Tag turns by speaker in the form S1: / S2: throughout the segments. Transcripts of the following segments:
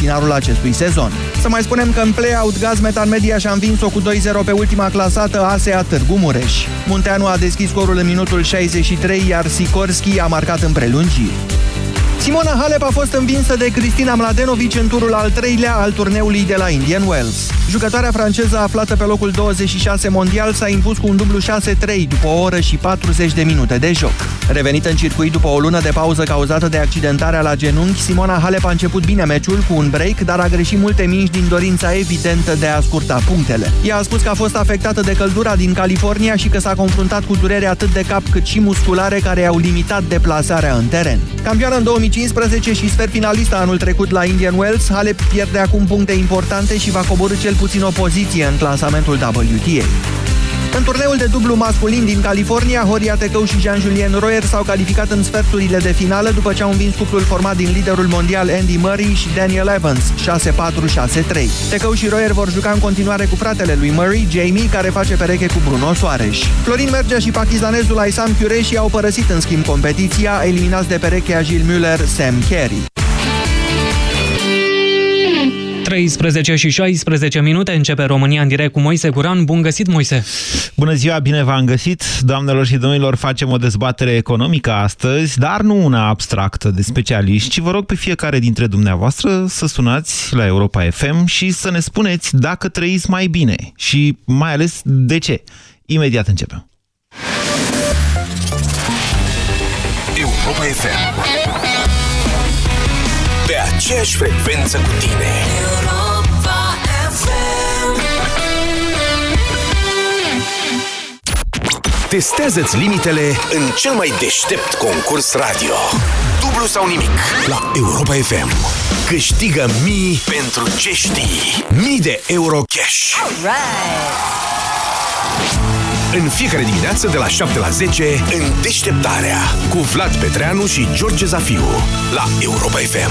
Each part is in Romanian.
S1: finalul acestui sezon. Să mai spunem că în play-out Gazmetan Media și-a învins-o cu 2-0 pe ultima clasată ASEA Târgu Mureș. Munteanu a deschis scorul în minutul 63, iar Sikorski a marcat în prelungiri. Simona Halep a fost învinsă de Cristina Mladenovic în turul al treilea al turneului de la Indian Wells. Jucătoarea franceză aflată pe locul 26 mondial s-a impus cu un dublu 6-3 după o oră și 40 de minute de joc. Revenită în circuit după o lună de pauză cauzată de accidentarea la genunchi, Simona Halep a început bine meciul cu un break, dar a greșit multe mingi din dorința evidentă de a scurta punctele. Ea a spus că a fost afectată de căldura din California și că s-a confruntat cu durere atât de cap cât și musculare care i-au limitat deplasarea în teren. Campioană în 2015 și sfer finalistă anul trecut la Indian Wells, Halep pierde acum puncte importante și va coborâ cel puțin o poziție în clasamentul WTA. În turneul de dublu masculin din California, Horia Tecău și Jean-Julien Royer s-au calificat în sferturile de finală după ce au învins cuplul format din liderul mondial Andy Murray și Daniel Evans, 6-4-6-3. Tecău și Royer vor juca în continuare cu fratele lui Murray, Jamie, care face pereche cu Bruno Soares. Florin Mergea și pakistanezul Aisam Qureshi au părăsit în schimb competiția, eliminați de perechea Gilles Müller, Sam Carey.
S2: 13 și 16 minute începe România în direct cu Moise Guran. Bun găsit, Moise!
S3: Bună ziua, bine v-am găsit! Doamnelor și domnilor, facem o dezbatere economică astăzi, dar nu una abstractă de specialiști, ci vă rog pe fiecare dintre dumneavoastră să sunați la Europa FM și să ne spuneți dacă trăiți mai bine și mai ales de ce. Imediat începem.
S4: Europa FM Pe aceeași frecvență cu tine Testează-ți limitele în cel mai deștept concurs radio. Dublu sau nimic la Europa FM. Câștigă mii pentru ce știi. Mii de euro cash. În fiecare dimineață de la 7 la 10 în Deșteptarea cu Vlad Petreanu și George Zafiu la Europa FM.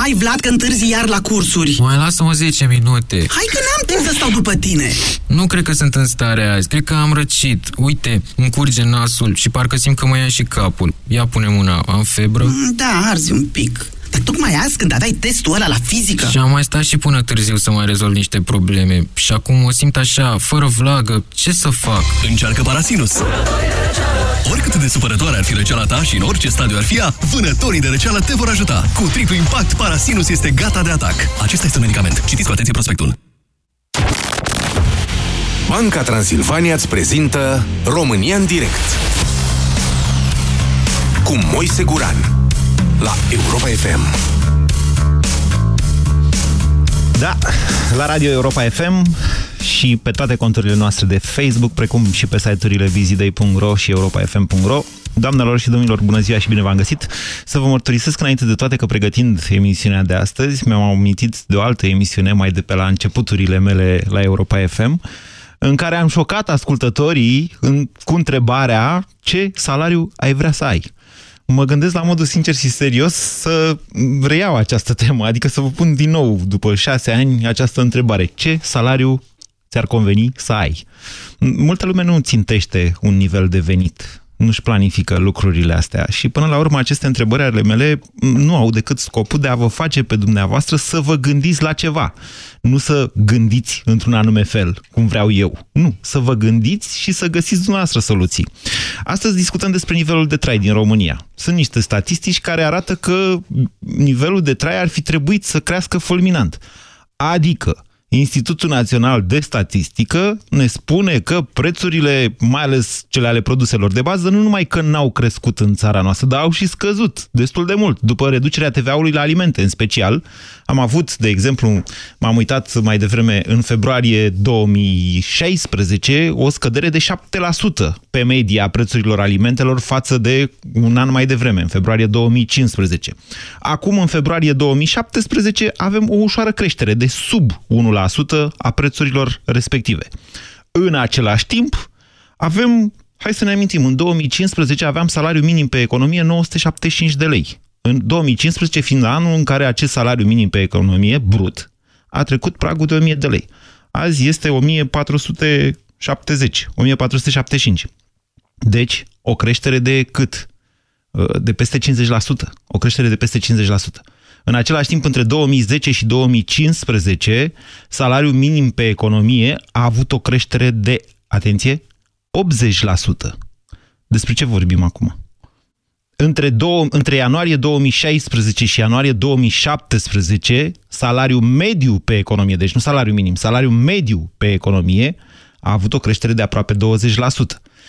S5: Hai, Vlad, că întârzi iar la cursuri.
S6: Mai lasă-mă 10 minute.
S5: Hai că n-am timp să stau după tine.
S6: Nu cred că sunt în stare azi. Cred că am răcit. Uite, îmi curge nasul și parcă simt că mă ia și capul. Ia pune mâna. Am febră?
S5: Da, arzi un pic. Dar tocmai azi, când aveai testul ăla la fizică...
S6: Și am mai stat și până târziu să mai rezolv niște probleme. Și acum o simt așa, fără vlagă. Ce să fac?
S7: Încearcă Parasinus! Oricât de supărătoare ar fi răceala ta și în orice stadiu ar fi ea, vânătorii de răceală te vor ajuta. Cu triplu impact, Parasinus este gata de atac. Acesta este un medicament. Citiți cu atenție prospectul.
S4: Banca Transilvania îți prezintă România în direct cu Moise Guran la Europa FM.
S3: Da, la Radio Europa FM și pe toate conturile noastre de Facebook, precum și pe site-urile vizidei.ro și europafm.ro. Doamnelor și domnilor, bună ziua și bine v-am găsit! Să vă mărturisesc înainte de toate că pregătind emisiunea de astăzi, mi-am amintit de o altă emisiune mai de pe la începuturile mele la Europa FM, în care am șocat ascultătorii în, cu întrebarea ce salariu ai vrea să ai mă gândesc la modul sincer și serios să reiau această temă, adică să vă pun din nou, după șase ani, această întrebare. Ce salariu ți-ar conveni să ai? Multă lume nu țintește un nivel de venit nu-și planifică lucrurile astea. Și până la urmă aceste întrebări ale mele nu au decât scopul de a vă face pe dumneavoastră să vă gândiți la ceva. Nu să gândiți într-un anume fel, cum vreau eu. Nu, să vă gândiți și să găsiți dumneavoastră soluții. Astăzi discutăm despre nivelul de trai din România. Sunt niște statistici care arată că nivelul de trai ar fi trebuit să crească fulminant. Adică, Institutul Național de Statistică ne spune că prețurile, mai ales cele ale produselor de bază, nu numai că n-au crescut în țara noastră, dar au și scăzut destul de mult, după reducerea TVA-ului la alimente în special. Am avut, de exemplu, m-am uitat mai devreme, în februarie 2016, o scădere de 7% pe media prețurilor alimentelor față de un an mai devreme, în februarie 2015. Acum, în februarie 2017, avem o ușoară creștere de sub 1% a prețurilor respective. În același timp, avem, hai să ne amintim, în 2015 aveam salariu minim pe economie 975 de lei. În 2015 fiind anul în care acest salariu minim pe economie, brut, a trecut pragul de 1000 de lei. Azi este 1470, 1475. Deci, o creștere de cât? De peste 50%. O creștere de peste 50%. În același timp, între 2010 și 2015, salariul minim pe economie a avut o creștere de, atenție, 80%. Despre ce vorbim acum? Între, două, între ianuarie 2016 și ianuarie 2017, salariul mediu pe economie, deci nu salariul minim, salariul mediu pe economie, a avut o creștere de aproape 20%.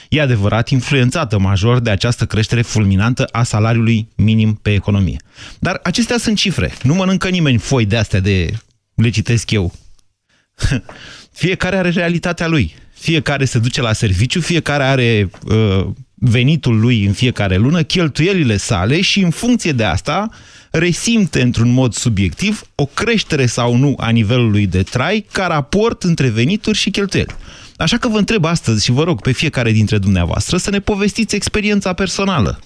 S3: E adevărat, influențată major de această creștere fulminantă a salariului minim pe economie. Dar acestea sunt cifre. Nu mănâncă nimeni foi de astea de le citesc eu. Fiecare are realitatea lui. Fiecare se duce la serviciu, fiecare are uh, venitul lui în fiecare lună, cheltuielile sale și în funcție de asta resimte într-un mod subiectiv o creștere sau nu a nivelului de trai ca raport între venituri și cheltuieli. Așa că vă întreb astăzi și vă rog pe fiecare dintre dumneavoastră să ne povestiți experiența personală.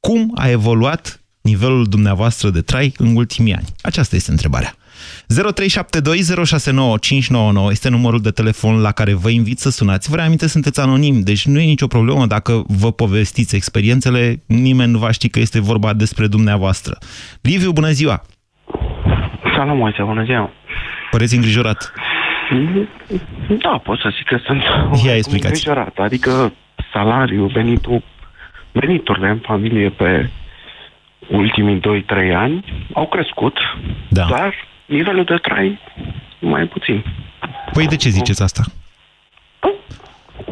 S3: Cum a evoluat nivelul dumneavoastră de trai în ultimii ani? Aceasta este întrebarea. 0372069599 este numărul de telefon la care vă invit să sunați. Vă reaminte, sunteți anonim, deci nu e nicio problemă dacă vă povestiți experiențele, nimeni nu va ști că este vorba despre dumneavoastră. Liviu, bună ziua!
S8: Salut, Moise, bună ziua!
S3: Păreți îngrijorat?
S8: Da, pot să zic că sunt
S3: Ia explicați.
S8: îngrijorat. Adică salariul, venitul, veniturile în familie pe ultimii 2-3 ani au crescut,
S3: da.
S8: dar nivelul de trai mai puțin.
S3: Păi de ce ziceți asta?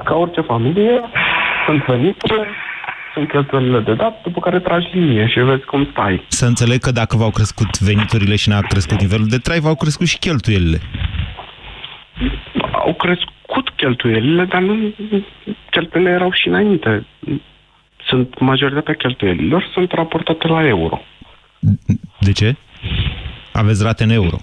S8: Ca orice familie, sunt veniturile, sunt cheltuielile de dat, după care tragi linie și vezi cum stai.
S3: Să înțeleg că dacă v-au crescut veniturile și n-a crescut nivelul de trai, v-au crescut și cheltuielile.
S8: Au crescut cheltuielile, dar nu cheltuielile erau și înainte. Sunt majoritatea cheltuielilor sunt raportate la euro.
S3: De ce? Aveți rate în euro.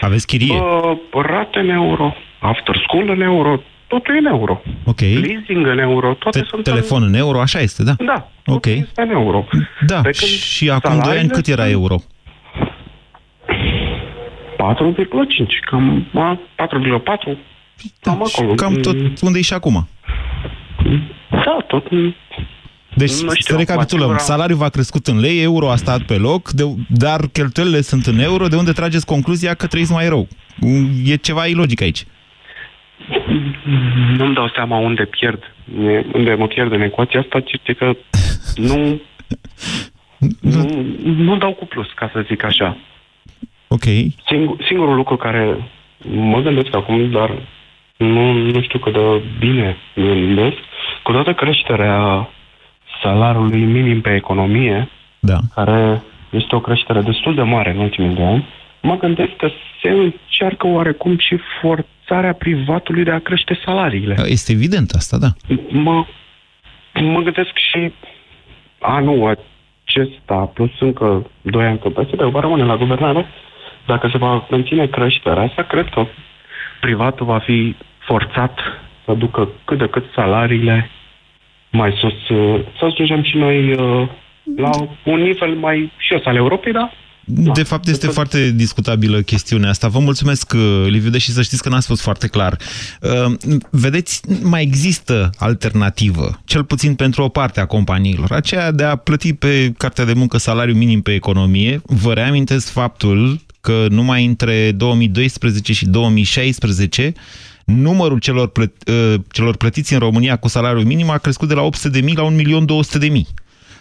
S3: Aveți chirie.
S8: Uh, rate în euro, after school în euro, totul e în euro.
S3: Ok.
S8: Leasing în euro, toate
S3: Te
S8: sunt
S3: Telefon în euro, așa este, da?
S8: Da,
S3: ok.
S8: este în euro.
S3: Da,
S8: Pe
S3: și acum 2 ani cât era
S8: sunt
S3: euro?
S8: 4,5, cam a, 4,4, cam acolo.
S3: Cam tot unde e și acum.
S8: Da, tot
S3: Deci,
S8: Nu știu,
S3: să recapitulăm,
S8: acum-
S3: salariul v-a crescut în lei, euro a stat pe loc, de, dar cheltuielile sunt în euro, de unde trageți concluzia că trăiți mai rău. E ceva ilogic aici.
S8: nu-mi dau seama unde pierd, e- unde mă pierd în ecuația asta, ci ci că nu, nu, nu dau cu plus, ca să zic așa.
S3: Ok.
S8: Singur, singurul lucru care mă gândesc acum, dar nu, nu știu cât de bine mă gândesc, cu toată creșterea salariului minim pe economie,
S3: da.
S8: care este o creștere destul de mare în ultimii doi ani, mă gândesc că se încearcă oarecum și forțarea privatului de a crește salariile.
S3: Este evident asta, da.
S8: Mă, mă gândesc și anul acesta, plus încă doi ani că PSD va rămâne la guvernare, dacă se va menține creșterea asta, cred că privatul va fi forțat să ducă cât de cât salariile mai sus, uh, să ajungem și noi uh, la un nivel mai jos al Europei, da?
S3: De fapt, este foarte discutabilă chestiunea asta. Vă mulțumesc, uh, Liviu, deși să știți că n-ați fost foarte clar. Uh, Vedeți, mai există alternativă, cel puțin pentru o parte a companiilor, aceea de a plăti pe cartea de muncă salariu minim pe economie. Vă reamintesc faptul că numai între 2012 și 2016 numărul celor, plăt, uh, celor plătiți în România cu salariul minim a crescut de la 800.000 la 1.200.000.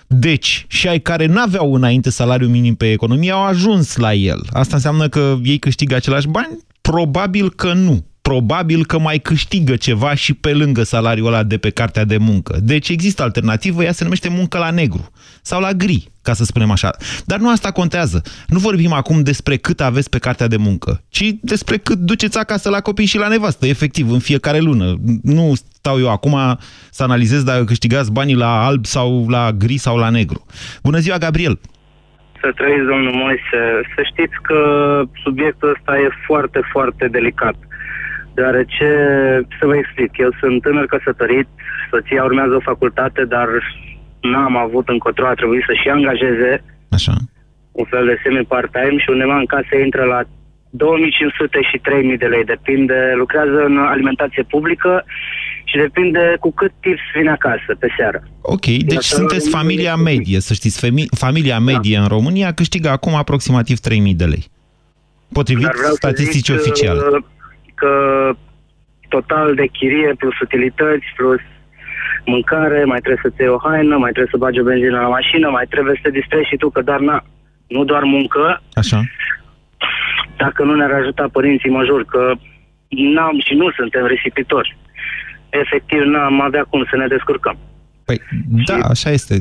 S3: Deci, și ai care n-aveau înainte salariul minim pe economie au ajuns la el. Asta înseamnă că ei câștigă același bani Probabil că nu probabil că mai câștigă ceva și pe lângă salariul ăla de pe cartea de muncă. Deci există alternativă, ea se numește muncă la negru sau la gri, ca să spunem așa. Dar nu asta contează. Nu vorbim acum despre cât aveți pe cartea de muncă, ci despre cât duceți acasă la copii și la nevastă, efectiv, în fiecare lună. Nu stau eu acum să analizez dacă câștigați banii la alb sau la gri sau la negru. Bună ziua, Gabriel!
S9: Să trăiți, domnul Moise. Să știți că subiectul ăsta e foarte, foarte delicat deoarece, să vă explic, eu sunt tânăr căsătorit, soția urmează o facultate, dar n-am avut încotro, a trebuit să și angajeze
S3: Așa.
S9: un fel de semi-part-time și undeva în casă intră la 2500 și 3000 de lei, depinde, lucrează în alimentație publică și depinde cu cât tips vine acasă pe seară.
S3: Ok, deci Iar sunteți familia medie, să știți, familia medie da. în România câștigă acum aproximativ 3000 de lei. Potrivit statisticii oficiale
S9: că total de chirie plus utilități plus mâncare, mai trebuie să-ți iei o haină, mai trebuie să bagi o benzină la mașină, mai trebuie să te distrezi și tu, că dar na, nu doar muncă.
S3: Așa.
S9: Dacă nu ne-ar ajuta părinții, mă jur că n-am și nu suntem risipitori. Efectiv, n-am avea cum să ne descurcăm.
S3: Păi, da, așa este.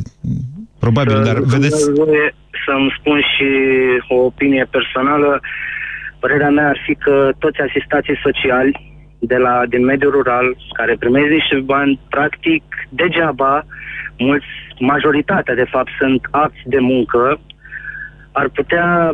S3: Probabil, să, dar vedeți...
S9: Să-mi spun și o opinie personală. Părerea mea ar fi că toți asistații sociali de la, din mediul rural, care primesc niște bani, practic, degeaba, mulți, majoritatea, de fapt, sunt apți de muncă, ar putea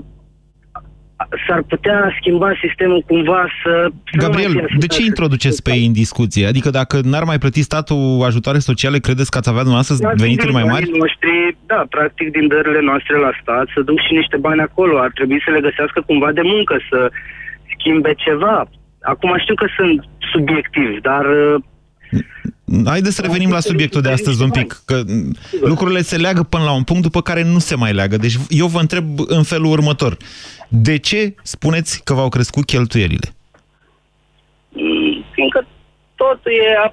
S9: s-ar putea schimba sistemul cumva să...
S3: Gabriel, de ce introduceți pe ei în discuție? Adică dacă n-ar mai plăti statul ajutoare sociale, credeți că ați avea dumneavoastră da, venituri mai mari?
S9: Noștri, da, practic din dările noastre la stat să duc și niște bani acolo. Ar trebui să le găsească cumva de muncă, să schimbe ceva. Acum știu că sunt subiectiv, dar
S3: Haideți să revenim la subiectul de astăzi un pic, că lucrurile se leagă până la un punct după care nu se mai leagă. Deci eu vă întreb în felul următor. De ce spuneți că v-au crescut cheltuielile?
S9: Mm, fiindcă totul e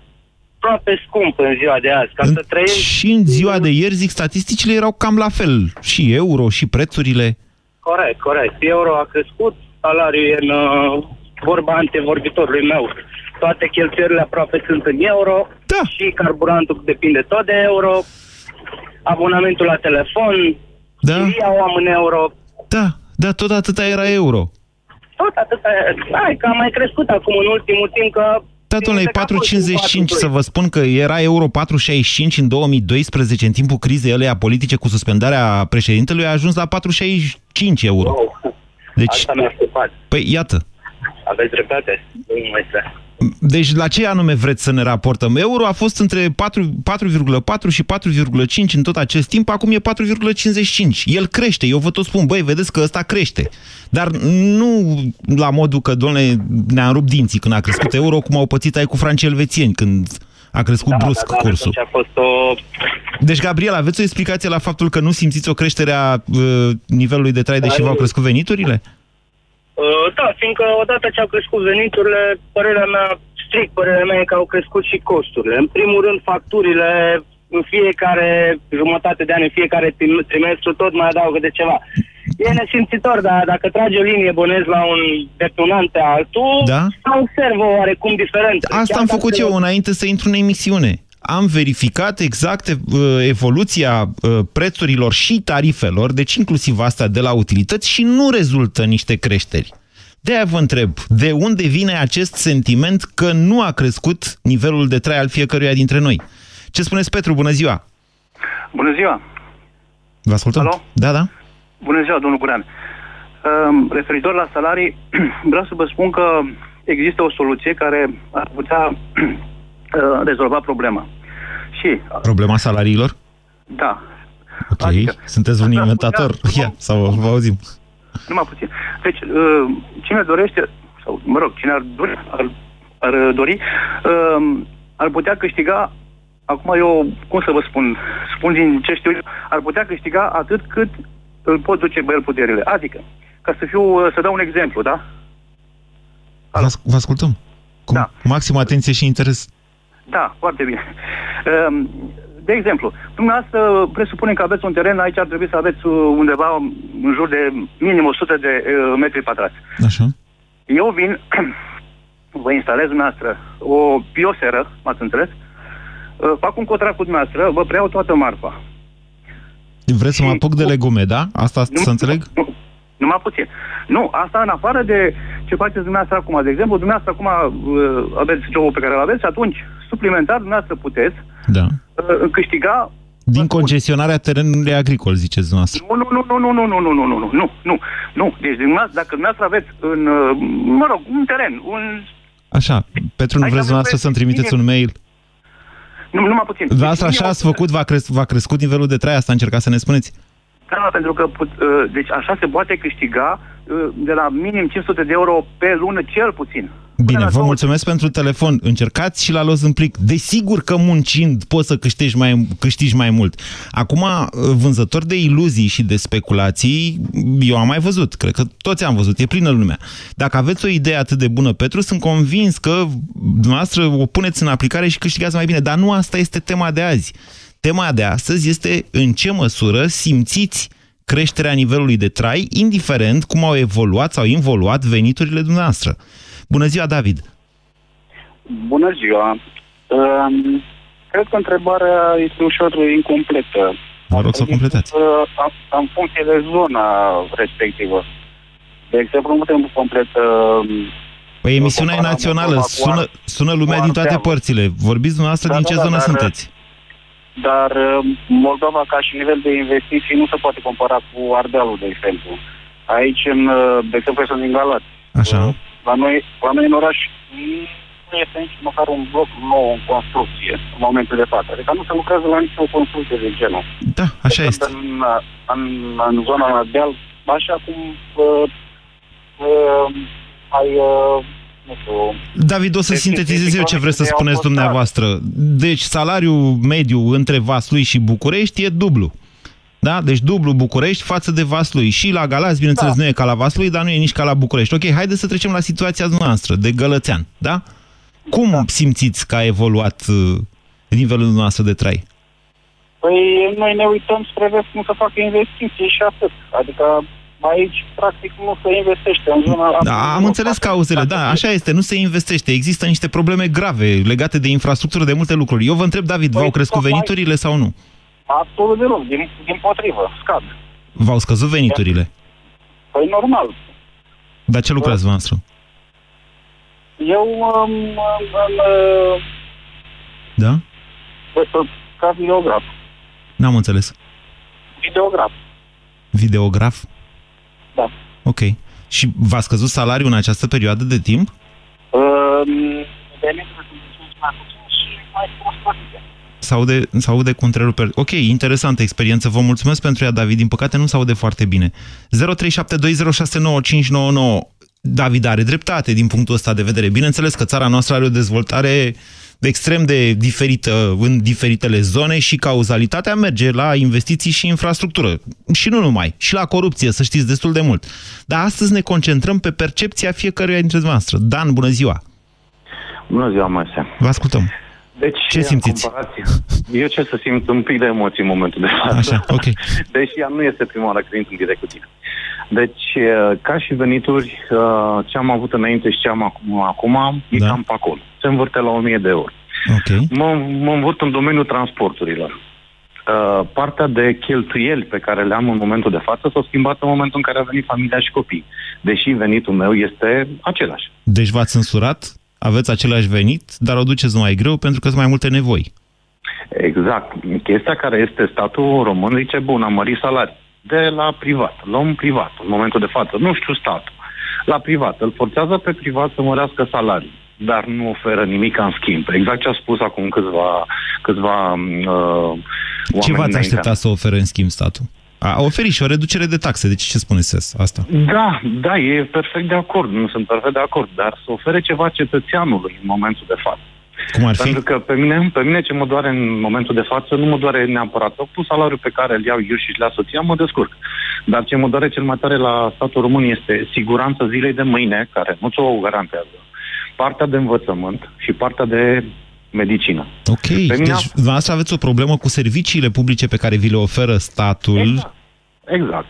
S9: aproape scump în ziua de azi. Ca în, să trăim...
S3: Și în ziua de ieri, zic, statisticile erau cam la fel. Și euro, și prețurile.
S9: Corect, corect. Euro a crescut, salariul e în uh, vorba antevorbitorului meu toate cheltuielile aproape sunt în euro
S3: da.
S9: și carburantul depinde tot de euro, abonamentul la telefon,
S3: da.
S9: o am în euro.
S3: Da, da, tot atâta era euro.
S9: Tot atâta, hai că a mai crescut acum în ultimul timp că
S3: da, domnule, 4,55 să vă spun că era euro 4,65 în 2012, în timpul crizei alea politice cu suspendarea președintelui, a ajuns la 4,65 euro. Wow.
S9: Deci, Asta mi-a
S3: Păi, iată.
S9: Aveți dreptate,
S3: deci la ce anume vreți să ne raportăm? Euro a fost între 4,4 și 4,5 în tot acest timp, acum e 4,55. El crește, eu vă tot spun, băi, vedeți că ăsta crește. Dar nu la modul că, doamne, ne-am rupt dinții când a crescut euro, cum au pățit ai cu francii elvețieni când a crescut
S9: da,
S3: brusc
S9: da, da,
S3: cursul.
S9: A fost o...
S3: Deci, Gabriel, aveți o explicație la faptul că nu simțiți o creștere a uh, nivelului de trai, deși da, v-au crescut veniturile? Uh,
S9: Uh, da, fiindcă odată ce au crescut veniturile, părerea mea, strict părerea mea e că au crescut și costurile. În primul rând, facturile în fiecare jumătate de an, în fiecare trimestru, tot mai adaugă de ceva. E nesimțitor, dar dacă tragi o linie bonez la un detonant pe altul,
S3: da?
S9: observă oarecum diferență.
S3: Asta Chiar am făcut eu înainte să intru în emisiune. Am verificat exact uh, evoluția uh, prețurilor și tarifelor, deci inclusiv asta de la utilități, și nu rezultă niște creșteri. De-aia vă întreb, de unde vine acest sentiment că nu a crescut nivelul de trai al fiecăruia dintre noi? Ce spuneți, Petru? Bună ziua!
S10: Bună ziua!
S3: Vă ascultăm?
S10: Alo?
S3: Da, da.
S10: Bună ziua, domnul Gurean. Um, referitor la salarii, vreau să vă spun că există o soluție care ar putea uh, rezolva problema. Și...
S3: Problema salariilor?
S10: Da.
S3: Ok, adică, sunteți un inventator. Ia, sau vă auzim.
S10: Numai puțin. Deci, uh, cine dorește, sau mă rog, cine ar dori, ar, ar dori uh, ar putea câștiga, acum eu, cum să vă spun, spun din ce știu ar putea câștiga atât cât îl pot duce băiel puterile. Adică, ca să fiu, uh, să dau un exemplu, da?
S3: Vă, vă ascultăm. Cu da. maxim atenție și interes.
S10: Da, foarte bine. Uh, de exemplu, dumneavoastră presupunem că aveți un teren, aici ar trebui să aveți uh, undeva în jur de minim 100 de uh, metri pătrați.
S3: Așa.
S10: eu vin, vă instalez dumneavoastră o bioseră, m-ați înțeles? Uh, fac un contract cu dumneavoastră, vă preiau toată marfa.
S3: Vreți să mă apuc de legume, da? Asta să înțeleg?
S10: Nu, numai puțin. Nu, asta în afară de ce faceți dumneavoastră acum. De exemplu, dumneavoastră acum uh, aveți jobul pe care îl aveți, atunci, suplimentar, dumneavoastră puteți
S3: Da.
S10: uh, câștiga
S3: Din concesionarea terenului agricol, ziceți dumneavoastră.
S10: Nu, nu, nu, nu, nu, nu, nu, nu, nu, nu, nu, nu, nu. Deci dumneavoastră, dacă dumneavoastră aveți în, uh, mă rog, un teren, un...
S3: Așa, Petru, nu
S10: Aici
S3: vreți dumneavoastră
S10: aveți
S3: să-mi trimiteți un mail?
S10: Nu, numai puțin.
S3: Dumneavoastră
S10: Deci,
S3: așa
S10: mine
S3: ați făcut, v-a, cres v-a crescut nivelul de trai, asta încercați să ne spuneți?
S10: Da, pentru că put, uh, deci așa se poate câștiga uh, de la minim 500 de euro pe lună, cel puțin.
S3: Bine, vă mulțumesc pentru telefon. Încercați și la los în plic. Desigur că muncind poți să câștigi mai, câștigi mai mult. Acum, vânzători de iluzii și de speculații, eu am mai văzut. Cred că toți am văzut. E plină lumea. Dacă aveți o idee atât de bună, Petru, sunt convins că dumneavoastră o puneți în aplicare și câștigați mai bine. Dar nu asta este tema de azi. Tema de astăzi este în ce măsură simțiți creșterea nivelului de trai, indiferent cum au evoluat sau involuat veniturile dumneavoastră. Bună ziua, David!
S11: Bună ziua! Um, cred că întrebarea este ușor incompletă.
S3: Vă rog să o completați.
S11: Uh, În funcție de zona respectivă. De exemplu, nu putem complet... uh,
S3: Păi emisiunea e
S11: comparat
S3: națională,
S11: Moldova cu
S3: sună,
S11: Ar-
S3: sună lumea
S11: cu
S3: din toate
S11: Ardealul.
S3: părțile. Vorbiți dumneavoastră
S11: Da,
S3: din
S11: da,
S3: ce
S11: da,
S3: zonă
S11: dar-
S3: sunteți?
S11: Dar uh, Moldova, ca și nivel de investiții, nu se poate compara cu Ardealul, de exemplu. Aici, în, uh, de exemplu, eu sunt din Galați.
S3: Așa.
S11: La noi, la noi în oraș nu este nici măcar un bloc nou în construcție în momentul de față. Adică nu se lucrează la nicio construcție de genul.
S3: Da, așa
S11: Decât
S3: este.
S11: În, în, în zona la deal, așa cum uh, uh, ai, uh, nu știu,
S3: David, o să sintetizez eu ce vreți să
S11: Au
S3: spuneți
S11: fost
S3: dumneavoastră. Deci salariul mediu între Vaslui și București e dublu. Da? Deci dublu București față de Vaslui. Și la Galați, bineînțeles,
S11: Da.
S3: nu e ca la Vaslui, dar nu e nici ca la București. Ok, haideți să trecem la situația noastră, de Gălățean. Da? Cum
S11: Da.
S3: simțiți că a evoluat uh, nivelul noastră de trai?
S11: Păi noi ne uităm spre vest cum să facă investiții și atât. Adică aici, practic, nu se investește în zona...
S3: Da, am înțeles cauzele, da, așa este, nu se investește. Există niște probleme grave legate de infrastructură, de multe lucruri. Eu vă întreb, David, v-au crescut
S11: tocmai-
S3: veniturile sau nu?
S11: Absolut deloc, din, din potrivă, scad.
S3: V-au scăzut veniturile?
S11: Păi normal.
S3: Dar ce lucrați voastră?
S11: Eu um, um, um, uh,
S3: Da?
S11: uh, ca videograf.
S3: N-am înțeles.
S11: Videograf,
S3: Videograf?
S11: da.
S3: Ok. Și v-a scăzut salariul în această perioadă de timp?
S11: Um, veniturile sunt mai puțin și mai prost plătite.
S3: S-aude, s-aude cu întreruperi. Ok, interesantă experiență. Vă mulțumesc pentru ea, David. Din păcate nu s-aude foarte bine. 0372069599. David are dreptate din punctul ăsta de vedere. Bineînțeles că țara noastră are o dezvoltare extrem de diferită în diferitele zone și cauzalitatea merge la investiții și infrastructură. Și nu numai, și la corupție, să știți, destul de mult. Dar astăzi ne concentrăm pe percepția fiecăruia dintre noastre. Dan, bună ziua!
S12: Bună ziua, Moise.
S3: Vă ascultăm.
S12: Deci,
S3: Ce
S12: în
S3: simțiți?
S12: comparație- Eu ce să simt un pic de emoții în momentul de față.
S3: Așa, ok.
S12: Deși ea nu este prima oară când intru în direct cu tine. Deci, eh, ca și venituri, eh, ce am avut înainte și ce am acum, acum e
S3: Da.
S12: cam pe acolo. Se învârte la 1000 de euro.
S3: Ok.
S12: Mă, mă învârt în domeniul transporturilor. Uh, partea de cheltuieli pe care le am în momentul de față s-au schimbat în momentul în care a venit familia și copii. Deși venitul meu este același.
S3: Deci v-ați însurat, aveți același venit, dar o duceți mai greu pentru că sunt mai multe nevoi.
S12: Exact. Chestia care este statul român zice, bun, am mărit salarii. De la privat. Luăm privat în momentul de față. Nu știu statul. La privat. Îl forțează pe privat să mărească salarii dar nu oferă nimic în schimb. Exact ce a spus acum câțiva, câțiva uh, oameni
S3: Ce v-ați
S12: înaintea
S3: aștepta să ofere în schimb statul? A oferit și o reducere de taxe, deci ce spuneți asta?
S12: Da, da, e perfect de acord, nu sunt perfect de acord, dar să ofere ceva cetățeanului în momentul de față.
S3: Cum ar fi?
S12: Pentru că pe mine, pe mine ce mă doare în momentul de față, nu mă doare neapărat cu salariul pe care îl iau eu și la soția, mă descurc. Dar ce mă doare cel mai tare la statul român este siguranța zilei de mâine, care nu ți-o garantează, partea de învățământ și partea de medicină.
S3: Ok,
S12: Pe mine
S3: deci
S12: a-
S3: dumneavoastră aveți o problemă cu serviciile publice pe care vi le oferă statul
S12: Exact. Exact.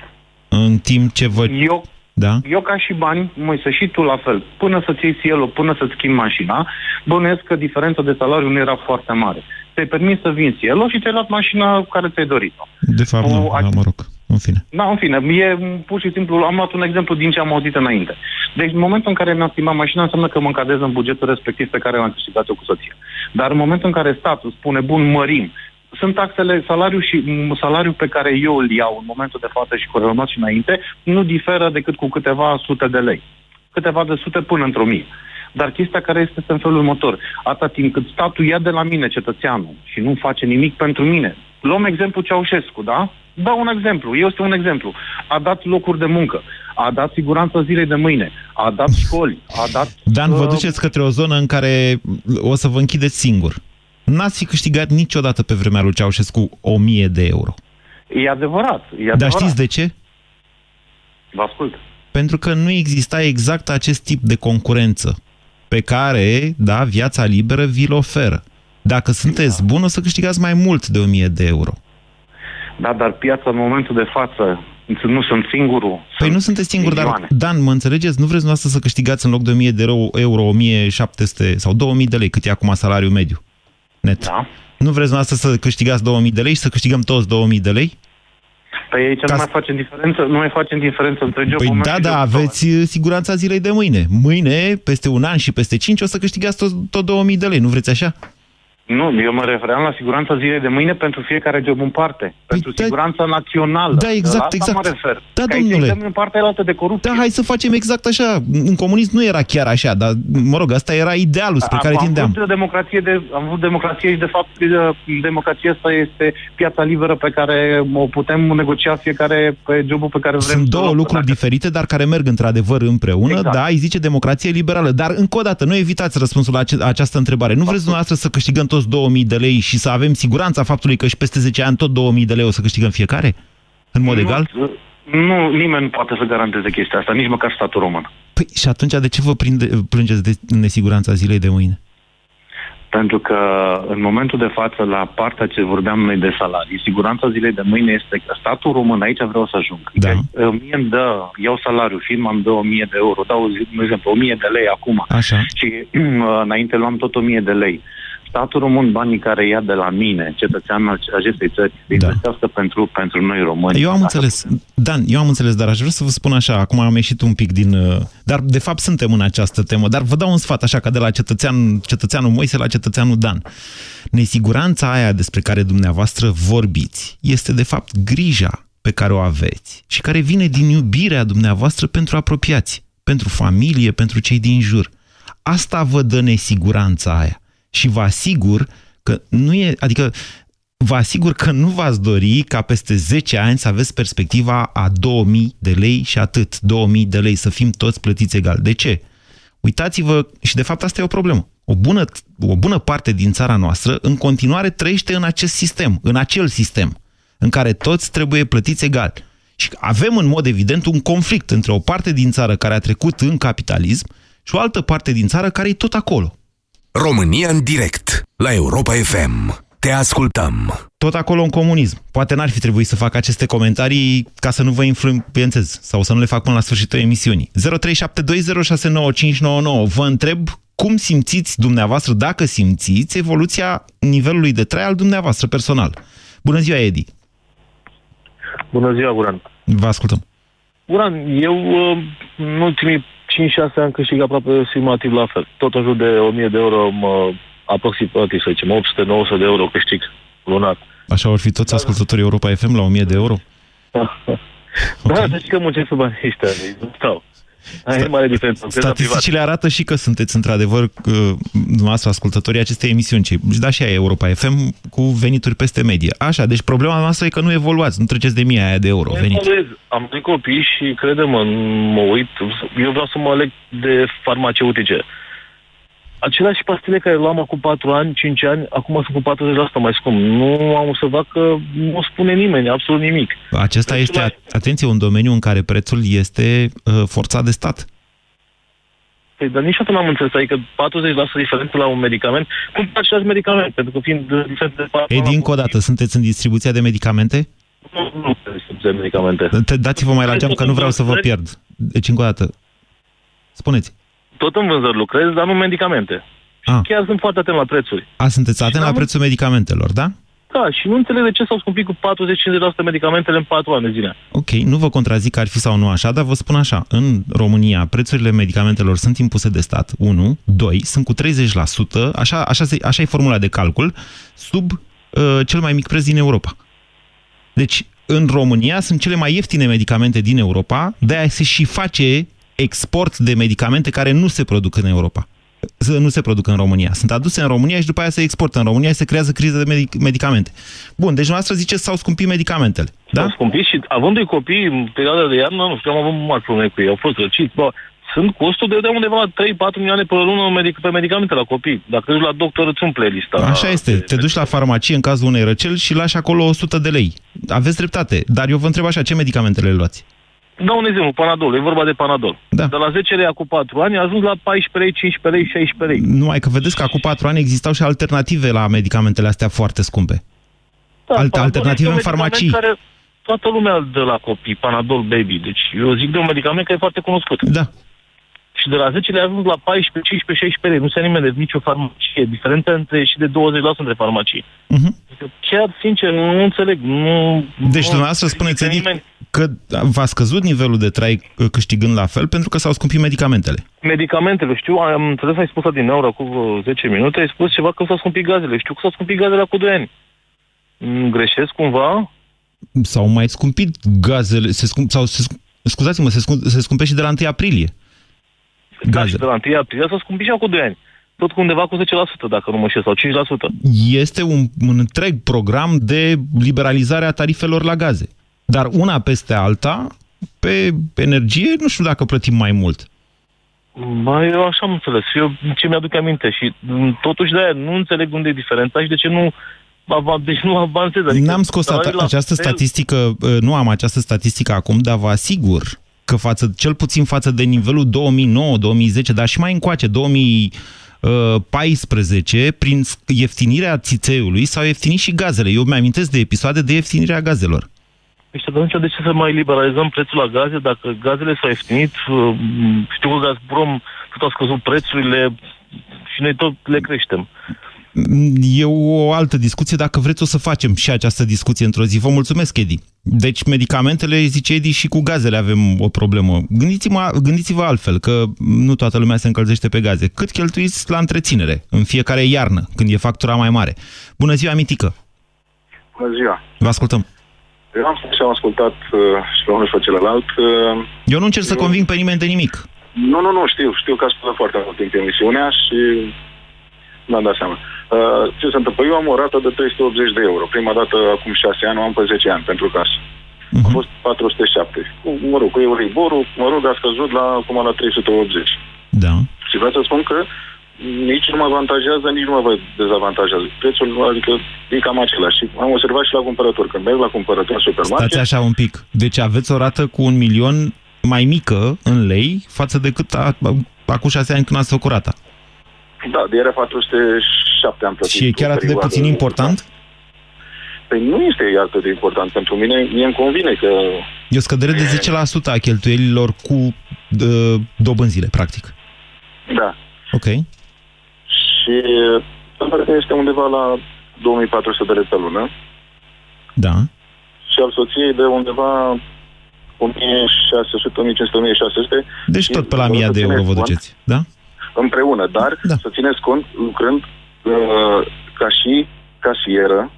S3: în timp ce vă...
S12: Eu,
S3: Da.
S12: Eu ca și bani, mai să și tu la fel. Până să-ți iei el până să-ți schimbi mașina, bănuiesc că diferența de salariu nu era foarte mare. Te-ai permis să vinzi el și ți-ai luat mașina care ți-ai dorit-o.
S3: De fapt,
S12: O,
S3: nu,
S12: a-
S3: da, mă rog, în fine.
S12: Da, în fine, e pur și simplu, am luat un exemplu din ce am auzit înainte. Deci, în momentul în care mi-am schimbat mașina, înseamnă că mă încadrez în bugetul respectiv pe care l-am câștigat eu cu soția. Dar în momentul în care statul spune, bun, mărim, sunt taxele, salariul și m, salariul pe care eu îl iau în momentul de față și care l-am luat și înainte, nu diferă decât cu câteva sute de lei. Câteva de sute până într-o mie. Dar chestia care este este în felul următor. Atâta timp cât statul ia de la mine cetățeanul și nu face nimic pentru mine. Luăm exemplu Ceaușescu, da? Dau un exemplu. Este un exemplu. A dat locuri de muncă, a dat siguranță zilei de mâine, a dat școli, a dat...
S3: Dan, vă
S12: uh,
S3: duceți către o zonă în care o să vă închideți singur. N-ați fi câștigat niciodată pe vremea lui Ceaușescu 1000 de euro.
S12: E adevărat. E
S3: Dar
S12: adevărat.
S3: știți de ce?
S12: Vă ascult.
S3: Pentru că nu exista exact acest tip de concurență pe care, da, viața liberă vi-l oferă. Dacă sunteți bun, o să câștigați mai mult de 1000 de euro.
S12: Da, dar piața în momentul de față, nu sunt singurul.
S3: Păi nu sunteți singur, dar,
S12: milioane.
S3: Dan, mă înțelegeți? Nu vreți noastră să câștigați în loc de 1000 de euro, euro 1700 sau 2000 de lei, cât e acum salariul mediu net.
S12: Da.
S3: Nu vreți noastră să câștigați 2000 de lei și să câștigăm toți 2000 de lei?
S12: Păi aici
S3: Ca
S12: nu
S3: să-
S12: mai facem diferență, nu mai facem diferență între job
S3: Păi da, da, aveți uh, siguranța zilei de mâine. Mâine, peste un an și peste 5, o să câștigați tot, tot 2000 de lei. Nu vreți așa?
S12: Nu, eu mă refeream la siguranța zilei de mâine pentru fiecare job în parte. pentru siguranța națională.
S3: Da, exact,
S12: la asta
S3: exact.
S12: mă refer.
S3: Da,
S12: că aici
S3: domnule.
S12: examen în partea altă de corupție.
S3: Da, hai să facem exact așa. În comunism nu era chiar așa, dar, mă rog, asta era idealul spre care
S12: am
S3: tindeam.
S12: Avut democrație de, am avut democrație și, de fapt, de- democrația asta este piața liberă pe care o putem negocia fiecare pe jobul pe care vrem.
S3: Sunt
S12: să
S3: două
S12: luăm.
S3: lucruri diferite, dar care merg într-adevăr împreună.
S12: Exact.
S3: Da, îi zice democrație liberală. Dar, încă o dată, nu evitați răspunsul la ace- această întrebare. Nu vreți dumneavoastră să câștigăm toți 2000 de lei și să avem siguranța faptului că și peste 10 ani tot 2000 de lei o să câștigăm fiecare? În mod
S12: Nu,
S3: egal?
S12: Nu, nimeni nu poate să garanteze chestia asta, nici măcar statul român.
S3: Păi și atunci de ce vă prinde, plângeți de nesiguranța zilei de mâine?
S12: Pentru că în momentul de față, la partea ce vorbeam noi de salarii, siguranța zilei de mâine este că statul român, aici vreau să ajung.
S3: Da.
S12: Că, mie îmi dă, iau salariu, firma îmi dă 1000 de euro, dau, de exemplu, 1000 de lei acum.
S3: Așa.
S12: Și înainte luam tot 1000 de lei. Statul român, banii care ia de la mine, cetățeanul acestei țări, să investească pentru, pentru noi români.
S3: Eu am
S12: Asta
S3: înțeles. Dan, eu am înțeles, dar aș vrea să vă spun așa, acum am ieșit un pic din... uh, Dar, de fapt, suntem în această temă, dar vă dau un sfat, așa, ca de la cetățean, cetățeanul Moise la cetățeanul Dan. Nesiguranța aia despre care dumneavoastră vorbiți este, de fapt, grija pe care o aveți și care vine din iubirea dumneavoastră pentru apropiați, pentru familie, pentru cei din jur. Asta vă dă nesiguranța aia. Și vă asigur că nu e, adică vă asigur că nu v-ați dori ca peste 10 ani să aveți perspectiva a 2000 de lei și atât, 2000 de lei, să fim toți plătiți egal. De ce? Uitați-vă, și de fapt asta e o problemă. O bună, o bună parte din țara noastră în continuare trăiește în acest sistem, în acel sistem, în care toți trebuie plătiți egal. Și avem în mod evident un conflict între o parte din țară care a trecut în capitalism și o altă parte din țară care e tot acolo.
S4: România în direct la Europa FM. Te ascultăm.
S3: tot acolo în comunism. Poate n-ar fi trebuit să fac aceste comentarii ca să nu vă influențez sau să nu le fac până la sfârșitul emisiunii. 0372069599. Vă întreb cum simțiți dumneavoastră, dacă simțiți, evoluția nivelului de trai al dumneavoastră personal. Bună ziua, Edi!
S13: Bună ziua, Guran.
S3: Vă ascultăm.
S13: Guran, eu uh, în ultimii 5-6 ani câștig aproape simulativ la fel. Tot în jur de 1000 de euro, mă, aproximativ, să zicem, 800-900 de euro câștig lunar.
S3: Așa vor fi toți ascultătorii Europa FM la 1000 de euro?
S13: Da, deci că muncesc pe banii ăștia, nu stau. Aia e mare diferență. Crezi la privat.
S3: Statisticile arată și că sunteți într-adevăr uh, dumneavoastră ascultătorii acestei emisiuni, ce, da și aia e Europa FM, cu venituri peste medie. Așa, deci problema noastră e că nu evoluați, nu treceți de mie aia de euro venit.
S13: Evaluez. Am doi copii și, crede-mă, mă uit, eu vreau să mă leg de farmaceutice. Aceleași pastile care le-am acum 4 ani, 5 ani, acum sunt cu 40% mai scump. Nu am observat că nu spune nimeni absolut nimic.
S3: Acesta este, atenție, un domeniu în care prețul este uh, forțat de stat.
S13: Păi, dar niciodată n-am înțeles, adică 40% diferență la un medicament, cum același medicament, pentru că fiind diferent de 4
S3: Edi, încă o dată, sunteți în distribuția de medicamente?
S13: nu, nu de medicamente.
S3: Te- Dați-vă mai la geam că nu vreau să vă pierd. Deci, încă o dată, spuneți.
S13: Tot în vânzări lucrez, dar nu medicamente.
S3: Ah.
S13: Și chiar sunt foarte atent la prețuri.
S3: A, sunteți atent la
S13: am-
S3: prețul medicamentelor, da?
S13: Da, și nu înțeleg de ce s-au scumpit cu 40-50% medicamentele în 4 ani de zile.
S3: Ok, nu vă contrazic că ar fi sau nu așa, dar vă spun așa, în România prețurile medicamentelor sunt impuse de stat, 1, 2, sunt cu 30%, așa, așa, se, așa e formula de calcul, sub uh, cel mai mic preț din Europa. Deci, în România sunt cele mai ieftine medicamente din Europa, de-aia se și face export de medicamente care nu se produc în Europa. Să Nu se produc în România. Sunt aduse în România și după aia se exportă în România și se creează criză de medic- medicamente. Bun, deci noastră ziceți s-au scumpit medicamentele. Da?
S13: S-au scumpit și având copii în perioada de iarnă, nu știu, am avut mari probleme cu ei, au fost răciți, bă, sunt costuri de undeva la 3-4 milioane pe lună medic- pe medicamente la copii. Dacă duci la doctor, îți umple lista.
S3: Așa este. Te duci la farmacie în cazul unei răceli și lași acolo 100 de lei. Aveți dreptate. Dar eu vă întreb așa, ce medicamente le luați?
S13: Dau un exemplu, Panadol, e vorba de Panadol.
S3: Da.
S13: De la 10 lei acum 4 ani a ajuns la 14 lei, 15 lei, 16 lei.
S3: Numai că vedeți că acum 4 ani existau și alternative la medicamentele astea foarte scumpe.
S13: Da,
S3: Alte
S13: Panadol
S3: alternative
S13: este
S3: în
S13: un medicament
S3: farmacii.
S13: Care toată lumea îl dă la copii, Panadol Baby. Deci eu zic de un medicament care e foarte cunoscut.
S3: Da.
S13: Și de la 10 lei a ajuns la 14, 15, 16 lei. Nu se nimeni de nicio farmacie. Diferența între și de 20% între farmacii.
S3: Mhm.
S13: Chiar, sincer, nu înțeleg. Nu,
S3: Deci
S13: nu,
S3: dumneavoastră spuneți, Edi,
S13: nimeni.
S3: că v-a scăzut nivelul de trai uh, câștigând la fel pentru că s-au scumpit medicamentele.
S13: Medicamentele, știu, am înțeles, ai spus din aur acum vreo 10 minute, ai spus ceva că s-au scumpit gazele. Știu că s-au scumpit gazele acum 2 ani. Mm, Greșesc cumva?
S3: S-au mai scumpit gazele, se scump, sau se, scump- scuzați-mă, se, scump, se scumpe și de la 1 aprilie.
S13: Da, și de la 1 aprilie s-au scumpit și acum 2 ani. Tot cu undeva cu 10%, dacă nu mă știu, sau 5%.
S3: Este un, un întreg program de liberalizare a tarifelor la gaze. Dar una peste alta, pe energie, nu știu dacă plătim mai mult.
S13: Ba, eu așa am înțeles. Eu ce mi-aduc aminte și m, totuși de-aia nu înțeleg unde e diferența și de ce nu, ava- deci nu avansez. Adică
S3: N-am scos
S13: salariul la
S3: această
S13: fel-
S3: statistică, uh, nu am această statistică acum, dar vă asigur că față, cel puțin față de nivelul 2009-2010, dar și mai încoace, 2014, prin ieftinirea țițeiului s-au ieftinit și gazele. Eu mi-amintesc de episoade de ieftinire a gazelor.
S13: Deci atunci de ce să mai liberalizăm prețul la gaze dacă gazele s-au ieftinit? uh, Știu că Gazprom tot a scăzut prețurile și noi tot le creștem.
S3: E o altă discuție, dacă vreți o să facem și această discuție într-o zi. Vă mulțumesc, Edi. Deci medicamentele, zice Edi, și cu gazele avem o problemă. Gândiți-vă, gândiți-vă altfel, că nu toată lumea se încălzește pe gaze. Cât cheltuiți la întreținere în fiecare iarnă, când e factura mai mare? Bună ziua, Mitică!
S14: Bună ziua!
S3: Vă ascultăm!
S14: Eu am spus și am ascultat uh, și pe unul și pe celălalt. Uh,
S3: Eu nu încerc să conving pe nimeni de nimic.
S14: nu, nu, nu, știu. Știu că ascultat foarte mult timp emisiunea și mi-am dat seama. Uh, ce se întâmplă? Eu am o rată de 380 de euro. Prima dată, acum 6 ani, o am pe 10 ani pentru casă.
S3: Mhm.
S14: A fost 407. Cu, mă rog, cu Euriborul, mă rog, a scăzut la, acum la 380.
S3: Da.
S14: Și vreau să spun că nici nu mă avantajează, nici nu mă dezavantajează. Prețul, adică, e cam același. Și am observat și la cumpărători. Când merg la cumpărători în supermarket,
S3: Stați așa un pic. Deci aveți o rată cu un milion mai mică în lei față de cât a, acum șase ani când ați făcut rata.
S14: Da, de era 407 am plătit.
S3: Și e chiar
S14: o
S3: atât de
S14: perioadă.
S3: puțin important?
S14: Păi nu este atât de important pentru mine. Mie îmi convine că
S3: E o scădere de 10% a cheltuielilor cu uh, dobânzile, practic.
S14: Da.
S3: Ok.
S14: Și standardul este undeva la 2400 de lei pe lună
S3: Da.
S14: și al soției de undeva 1600, 1500, 1600.
S3: Deci tot pe la 1000 de euro vă duceți, da?
S14: Împreună, dar da. să țineți cont lucrând uh, ca și casieră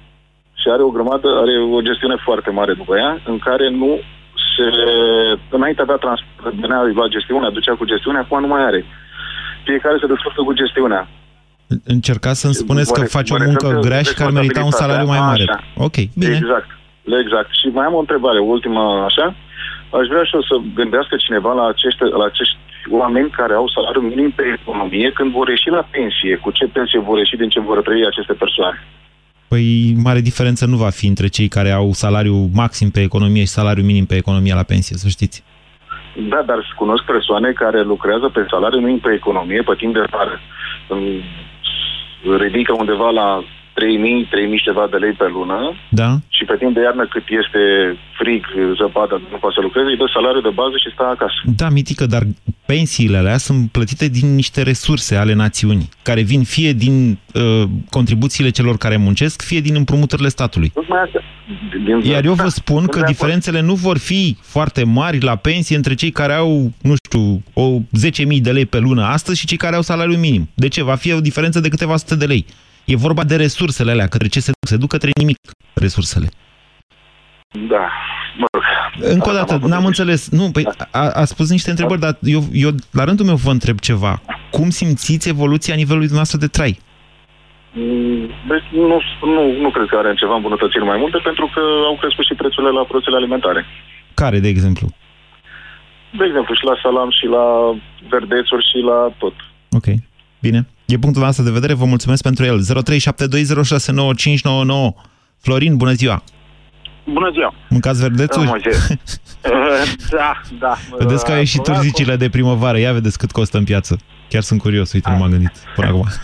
S14: și are o grămadă, are o gestiune foarte mare după ea, în care nu se... Înainte avea transport, venea la gestiune, aducea cu gestiunea, acum nu mai are. Fiecare se descurcă cu gestiunea.
S3: Încercați să-mi spuneți
S14: Mă
S3: că
S14: re-
S3: faci
S14: mă
S3: o
S14: refer
S3: muncă
S14: că
S3: grea și că ar merita un salariu mai mare.
S14: responsabilitatea,
S3: Ok, bine.
S14: Exact, exact. Și mai am o întrebare, ultima așa. Aș vrea și eu să gândească cineva la acești, la acești oameni care au salariu minim pe economie când vor ieși la pensie. Cu ce pensie vor ieși, din ce vor trăi aceste persoane?
S3: Păi mare diferență nu va fi între cei care au salariu maxim pe economie și salariu minim pe economie la pensie, să știți.
S14: Da, dar cunosc persoane care lucrează pe salariu minim pe economie, pe timp de vară. Îmi ridică undeva la 3.000, 3.000 ceva de lei pe lună
S3: Da?
S14: și și pe timp de iarnă cât este frig, zăpadă, nu poate să lucreze, îi dă salariul de bază și stă acasă.
S3: Da, mitică, dar pensiile alea sunt plătite din niște resurse ale națiunii, care vin fie din uh, contribuțiile celor care muncesc, fie din împrumuturile statului.
S14: Tocmai asta. Din,
S3: Iar eu vă
S14: da,
S3: spun
S14: sunt
S3: că
S14: de acord.
S3: diferențele nu vor fi foarte mari la pensie între cei care au, nu știu, o 10.000 de lei pe lună astăzi și cei care au salariu minim. De ce? Va fi o diferență de câteva sute de lei. E vorba de resursele alea, către ce se duc? Se duc către nimic resursele.
S14: Da, mă rog.
S3: Încă o
S14: Asta
S3: dată,
S14: m-a făcut
S3: n-am înțeles. Nu, păi a, a spus niște întrebări, dar eu, eu la rândul meu vă întreb ceva. Cum simțiți evoluția nivelului dumneavoastră de trai?
S14: Mm, Deci nu, nu, nu cred că are ceva îmbunătățiri mai multe, pentru că au crescut și prețurile la produsele alimentare.
S3: Care, de exemplu?
S14: De exemplu, și la salam, și la verdețuri, și la tot.
S3: Ok, bine. E punctul nostru de vedere, vă mulțumesc pentru el. 0372069599. Florin, bună ziua!
S15: Bună ziua!
S3: Mâncați verdețuri?
S15: Da, Moise. da, da.
S3: Vedeți că au ieșit
S15: Problema cu-
S3: urzicile de primăvară. Ia vedeți cât costă în piață. Chiar sunt curios, uite, nu m-am gândit până acum.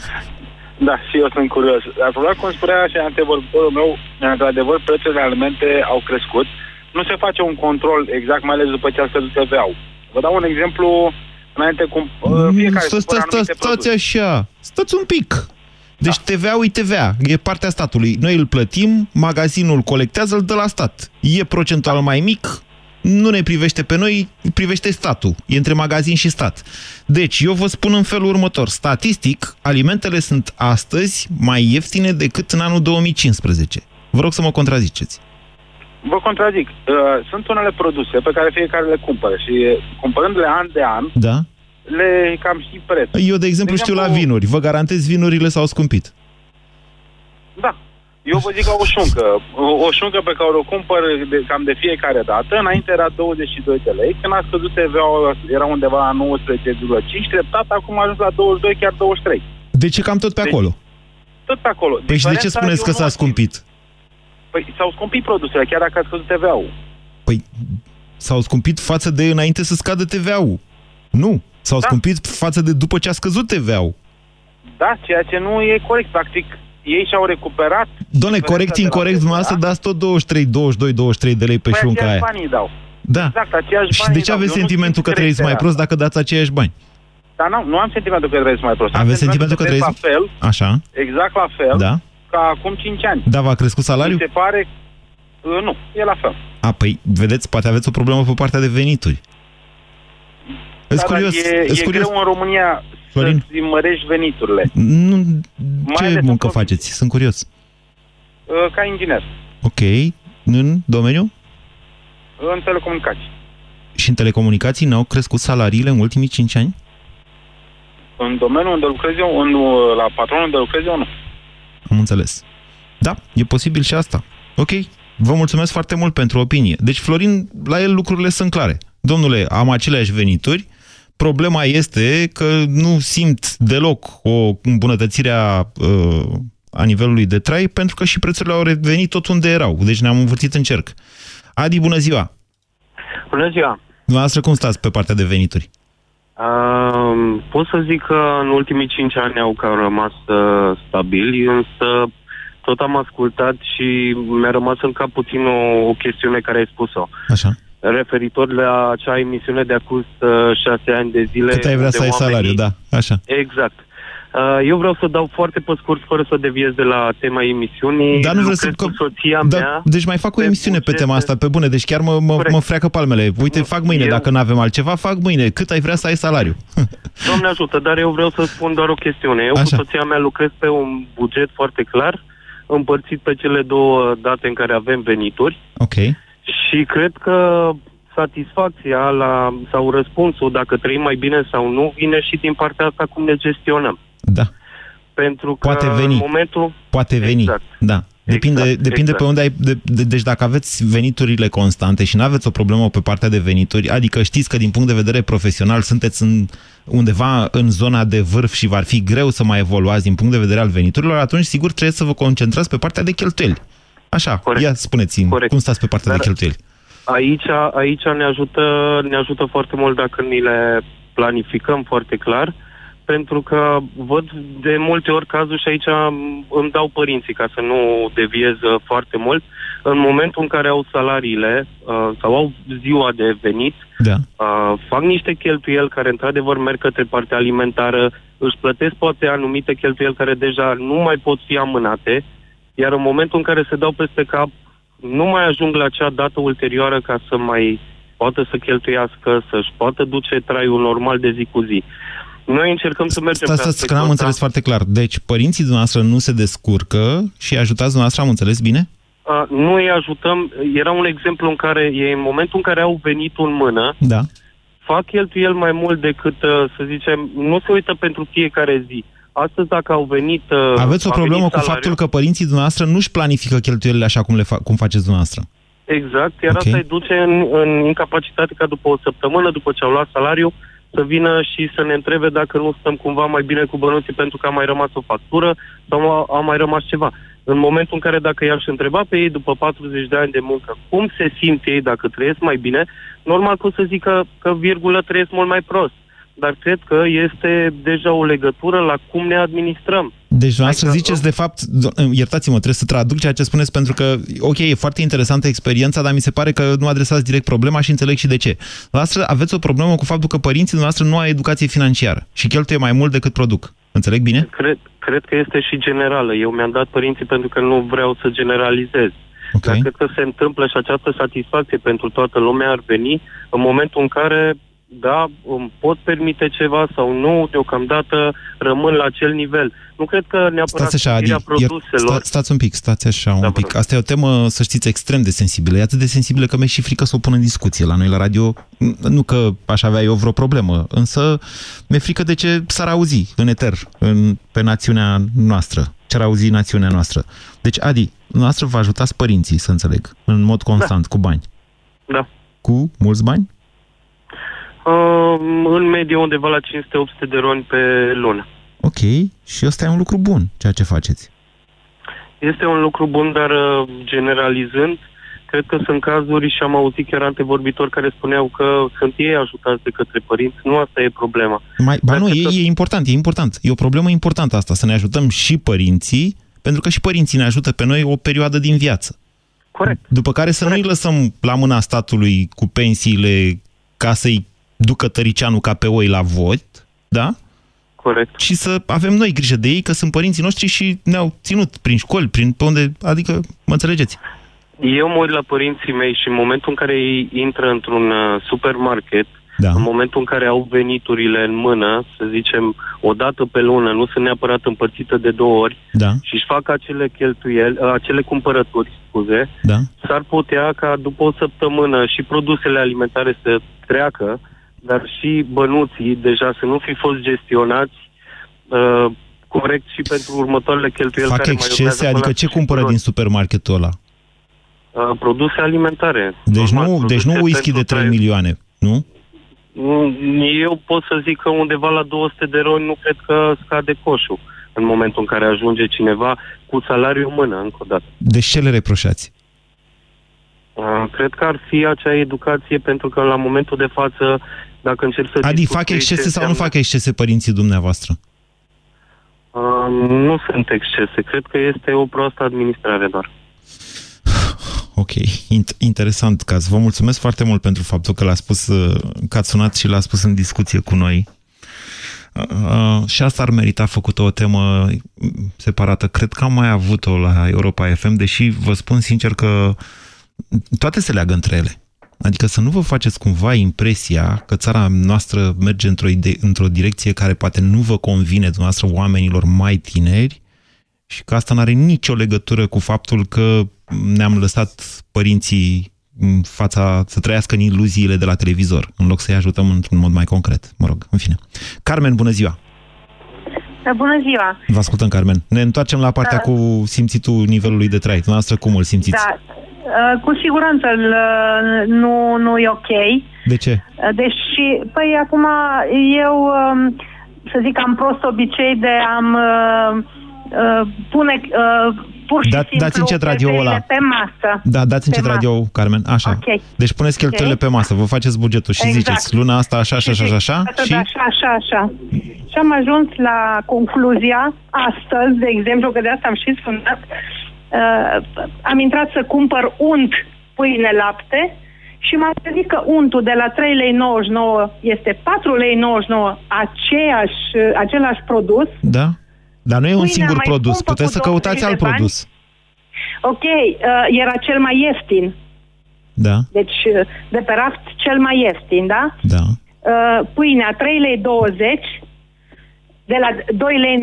S15: Da, și eu sunt curios. Dar problema, cum spunea și antevorbitorul meu, într-adevăr, prețurile de alimente au crescut. Nu se face un control exact, mai ales după ce a scăzut TVA-ul. Vă dau un exemplu, înainte cum uh, fiecare
S3: Stați,
S15: cumpără
S3: stați,
S15: anumite
S3: stați, stați așa. Stați un pic. Deci TVA-ul e TVA, e partea statului. Noi îl plătim, magazinul colectează, îl dă la stat. E procentual mai mic, nu ne privește pe noi, privește statul. E între magazin și stat. Deci, eu vă spun în felul următor. Statistic, alimentele sunt astăzi mai ieftine decât în anul 2015. Vă rog să mă contraziceți.
S15: Vă contrazic. Uh, sunt unele produse pe care fiecare le cumpără și uh, cumpărându-le an de an,
S3: Da?
S15: le cam și preț.
S3: Eu, de exemplu, știu la vinuri. Vă garantez, vinurile s-au scumpit.
S15: Da. Eu vă zic ca o șuncă. O, o șuncă pe care o cumpăr de, cam de fiecare dată. Înainte era 22 de lei. Când a scăzut TVA-ul era undeva la 19,5. Treptat acum a ajuns la 22, chiar 23.
S3: De ce cam tot pe acolo?
S15: Tot pe acolo.
S3: Păi și de ce
S15: Diferența
S3: spuneți
S15: eu
S3: că
S15: nu
S3: s-a
S15: o simt.
S3: scumpit?
S15: Păi s-au scumpit produsele, chiar dacă a scăzut TVA-ul.
S3: Păi s-au scumpit față de înainte să scadă TVA-ul. Nu, s-au da. scumpit față de după ce a scăzut TVA-ul.
S15: Da, ceea ce nu e corect. Practic, ei și-au recuperat...
S3: Doamne, corect, incorect, dumneavoastră dați tot 23, 22, 23 de lei pe
S15: Păi
S3: șunca
S15: aceiași
S3: aia.
S15: bani îi dau.
S3: Da.
S15: Exact, aceiași
S3: Și
S15: bani
S3: de
S15: îi
S3: ce
S15: dau.
S3: aveți
S15: Eu nu
S3: sentimentul că
S15: simt
S3: trăiți mai
S15: creșterea.
S3: prost dacă dați aceiași bani?
S15: Dar nu, nu am sentimentul că trăiesc mai prost. Am
S3: Aveți sentimentul că
S15: trăiesc
S3: trăiți-
S15: la fel,
S3: Așa,
S15: exact la fel,
S3: da.
S15: Ca acum 5 ani.
S3: Da, v-a crescut salariul?
S15: Mi se pare... Uh, nu, e la fel.
S3: A, păi, vedeți, poate aveți o problemă pe partea de venituri. Îți
S15: Da, dar
S3: curios,
S15: e,
S3: îți
S15: e
S3: curios.
S15: greu în România
S3: Florin?
S15: să-ți mărești veniturile.
S3: Nu,
S15: Mai
S3: ce
S15: ales
S3: muncă
S15: în
S3: faceți? Sunt curios.
S15: Uh, ca inginer,
S3: Ok, în domeniu?
S15: în telecomunicații.
S3: Și în telecomunicații n-au crescut salariile în ultimii 5 ani?
S15: În domeniul unde lucrez eu, în, uh, la patronul unde lucrez eu, nu.
S3: Am înțeles. Da, e posibil și asta. Ok, vă mulțumesc foarte mult pentru opinie. Deci, Florin, la el lucrurile sunt clare. Domnule, am aceleași venituri, problema este că nu simt deloc o îmbunătățire a, uh, a nivelului de trai, pentru că și prețurile au revenit tot unde erau. Deci ne-am învârtit în cerc. Adi, bună ziua!
S16: Bună ziua!
S3: Dumneavoastră cum stați pe partea de venituri?
S16: Uh, pot să zic că în ultimii cinci ani au cam rămas uh, stabili, însă tot am ascultat și mi-a rămas în cap puțin o, o chestiune care ai spus-o.
S3: Așa.
S16: Referitor la acea emisiune de acum uh, șase ani de zile.
S3: Cât ai vrea
S16: unde
S3: să ai
S16: oamenii-
S3: salariu, da, așa.
S16: Exact. Uh, eu vreau să dau foarte pe scurt, fără să deviez de la tema emisiunii.
S3: Dar nu vreau să...
S16: Lucrez cu soția
S3: da,
S16: mea.
S3: Deci mai fac o emisiune pe tema asta, pe bune, deci chiar mă, mă, mă freacă palmele. Uite, fac mâine,
S16: Eu-
S3: dacă nu avem altceva, fac mâine. Cât ai vrea să ai salariu?
S16: Doamne ajută, dar eu vreau să spun doar o chestiune. Eu
S3: Așa.
S16: cu soția mea lucrez pe un buget foarte clar, împărțit pe cele două date în care avem venituri
S3: Ok.
S16: și cred că satisfacția la, sau răspunsul, dacă trăim mai bine sau nu, vine și din partea asta cum ne gestionăm.
S3: Da.
S16: Pentru că
S3: Poate veni.
S16: în momentul...
S3: Poate veni.
S16: Exact.
S3: Da. Depinde,
S16: Exact,
S3: depinde
S16: exact.
S3: pe unde ai... De, de, deci dacă aveți veniturile constante și nu aveți o problemă pe partea de venituri, adică știți că din punct de vedere profesional sunteți în, undeva în zona de vârf și va fi greu să mai evoluați din punct de vedere al veniturilor, atunci sigur trebuie să vă concentrați pe partea de cheltuieli. Așa, Corect. ia spuneți-mi,
S16: Corect.
S3: cum stați pe partea
S16: Dar-
S3: de cheltuieli?
S16: Aici, aici ne, ajută, ne ajută foarte mult dacă ni le planificăm foarte clar, pentru că văd de multe ori cazuri și aici îmi dau părinții ca să nu deviez uh, foarte mult. În momentul în care au salariile uh, sau au ziua de venit,
S3: da.
S16: uh, fac niște cheltuieli care într-adevăr merg către partea alimentară, își plătesc poate anumite cheltuieli care deja nu mai pot fi amânate, iar în momentul în care se dau peste cap, nu mai ajung la acea dată ulterioară ca să mai poată să cheltuiască, să-și poată duce traiul normal de zi cu zi. Noi încercăm să mergem
S3: Stați,
S16: pe
S3: stați, că n-am înțeles foarte clar. Deci, părinții dumneavoastră nu se descurcă și ajutați dumneavoastră, am înțeles bine?
S16: Uh, nu îi ajutăm. Era un exemplu în care e în momentul în care au venit în mână,
S3: Da.
S16: fac cheltuieli mai mult decât, uh, să zicem, nu se uită pentru fiecare zi. Astăzi, dacă au venit... uh,
S3: Aveți o
S16: a
S3: problemă
S16: venit
S3: cu
S16: salariul-
S3: faptul că părinții dumneavoastră nu-și planifică cheltuielile așa cum, le fa- cum faceți dumneavoastră.
S16: Exact, iar
S3: Ok.
S16: asta îi duce în, în incapacitate ca după o săptămână, după ce au luat salariu, să vină și să ne întrebe dacă nu stăm cumva mai bine cu bănuții pentru că a mai rămas o factură sau a, a mai rămas ceva. În momentul în care dacă i-aș întreba pe ei după 40 de ani de muncă cum se simt ei dacă trăiesc mai bine, normal că o să zică că virgulă trăiesc mult mai prost. Dar cred că este deja o legătură la cum ne administrăm.
S3: Deci, dumneavoastră ziceți, de fapt, do- iertați-mă, trebuie să traduc ceea ce spuneți, pentru că, ok, e foarte interesantă experiența, dar mi se pare că nu adresați direct problema și înțeleg și de ce. Dumneavoastră aveți o problemă cu faptul că părinții dumneavoastră nu au educație financiară și cheltuie mai mult decât produc. Înțeleg bine?
S16: Cred, cred că este și generală. Eu mi-am dat părinții pentru că nu vreau să generalizez.
S3: Okay.
S16: Dar cred că se întâmplă și această satisfacție pentru toată lumea ar veni în momentul în care, da, îmi pot permite ceva sau nu, deocamdată rămân la acel nivel. Nu cred că neapărat
S3: Stați așa, Adi,
S16: scumpirea
S3: ier,
S16: produselor...
S3: sta, stați un pic, stați așa un
S16: Da,
S3: pic. Asta e o temă, să știți, extrem de sensibilă. E atât de sensibilă că mi-e și frică să o pun în discuție la noi la radio. Nu că aș avea eu vreo problemă, însă mi-e frică de ce s-ar auzi în eter, în, pe națiunea noastră. Ce ar auzi națiunea noastră. Deci, Adi, noastră vă ajutați părinții, să înțeleg, în mod constant, cu bani.
S16: Da.
S3: Cu mulți bani?
S16: Uh, în medie undeva la 500-800 de roni pe lună.
S3: Ok, și ăsta e un lucru bun, ceea ce faceți.
S16: Este un lucru bun, dar uh, generalizând, cred că sunt cazuri și am auzit chiar antevorbitori care spuneau că sunt ei ajutați de către părinți. Nu asta e problema.
S3: Mai, ba nu, e, e important, e important. E o problemă importantă asta, să ne ajutăm și părinții, pentru că și părinții ne ajută pe noi o perioadă din viață.
S16: Corect.
S3: După care să nu-i lăsăm la mâna statului cu pensiile ca să-i ducă tăricianul ca pe oi la vot, da?
S16: Corect.
S3: Și să avem noi grijă de ei, că sunt părinții noștri și ne-au ținut prin școli, prin pe unde, adică, mă înțelegeți?
S16: Eu mă uit la părinții mei și în momentul în care ei intră într-un uh, supermarket,
S3: da.
S16: în momentul în care au veniturile în mână, să zicem, o dată pe lună, nu sunt neapărat împărțite de două ori,
S3: Da,
S16: și își fac acele cheltuieli, uh, acele cumpărături, scuze,
S3: da.
S16: s-ar putea ca după o săptămână și produsele alimentare să treacă, dar și bănuții deja să nu fi fost gestionați uh, corect și pentru următoarele cheltuieli
S3: Fac
S16: care mai
S3: excese,
S16: urmează
S3: adică
S16: până
S3: ce
S16: la
S3: cumpără din supermarketul ăla?
S16: Uh, produse alimentare.
S3: Deci
S16: Normal,
S3: nu, deci nu
S16: produse
S3: whisky de
S16: pentru
S3: 3
S16: trai.
S3: milioane, nu?
S16: Mm, Eu pot să zic că undeva la 200 de roni nu cred că scade coșul în momentul în care ajunge cineva cu salariu în mână, încă o dată.
S3: Deci ce le reproșați?
S16: Uh, Cred că ar fi acea educație pentru că la momentul de față, dacă încerc să...
S3: Adi,
S16: discut
S3: fac
S16: cu ei ce
S3: excese sau nu
S16: înseamnă-
S3: fac excese părinții dumneavoastră?
S16: Uh, nu sunt excese. Cred că este o proastă administrare doar.
S3: Ok, Int- interesant caz. Vă mulțumesc foarte mult pentru faptul că l-a spus, uh, că ați sunat și l-a spus în discuție cu noi. Uh, uh, și asta ar merita făcută o temă separată. Cred că am mai avut-o la Europa FM, deși vă spun sincer că toate se leagă între ele. Adică să nu vă faceți cumva impresia că țara noastră merge într-o, ide- într-o direcție care poate nu vă convine dumneavoastră oamenilor mai tineri și că asta nu are nicio legătură cu faptul că ne-am lăsat părinții în fața, să trăiască în iluziile de la televizor, în loc să-i ajutăm într-un mod mai concret. Mă rog, în fine. Carmen, bună ziua!
S17: Da, Bună ziua!
S3: Vă ascultăm, Carmen. Ne întoarcem la partea
S17: Da.
S3: cu simțitul nivelului de trai. Dumneavoastră, cum îl simțiți?
S17: Da, uh, cu siguranță uh, nu, nu e ok.
S3: De ce?
S17: Uh, Deși, păi acum eu, um, să zic, am prost obicei de am uh, uh, pune uh, pur și
S3: Da,
S17: simplu
S3: dați încet radioul ăla.
S17: pe masă.
S3: Da, dați încet
S17: Pe masă.
S3: radio, Carmen. Așa.
S17: Ok.
S3: Deci puneți cheltuielile
S17: Ok.
S3: pe masă, vă faceți bugetul și
S17: Exact.
S3: ziceți luna asta așa, așa, așa, așa, așa
S17: Așa,
S3: și...
S17: Așa, așa, așa. Și am ajuns la concluzia, astăzi, de exemplu, că de asta am și sunat, uh, am intrat să cumpăr unt, pâine, lapte și m-am gândit că untul de la 3,99 lei este 4,99 lei, aceeași, același produs.
S3: Da? Dar nu e un
S17: Pâinea
S3: singur
S17: mai
S3: produs,
S17: scumpă
S3: puteți
S17: cu
S3: să căutați
S17: 20
S3: alt
S17: de bani.
S3: produs.
S17: Ok, uh, era cel mai ieftin.
S3: Da,
S17: Deci, uh, de pe raft, cel mai ieftin, da?
S3: da.
S17: Uh, pâinea 3,20 lei, de la 2,99 lei,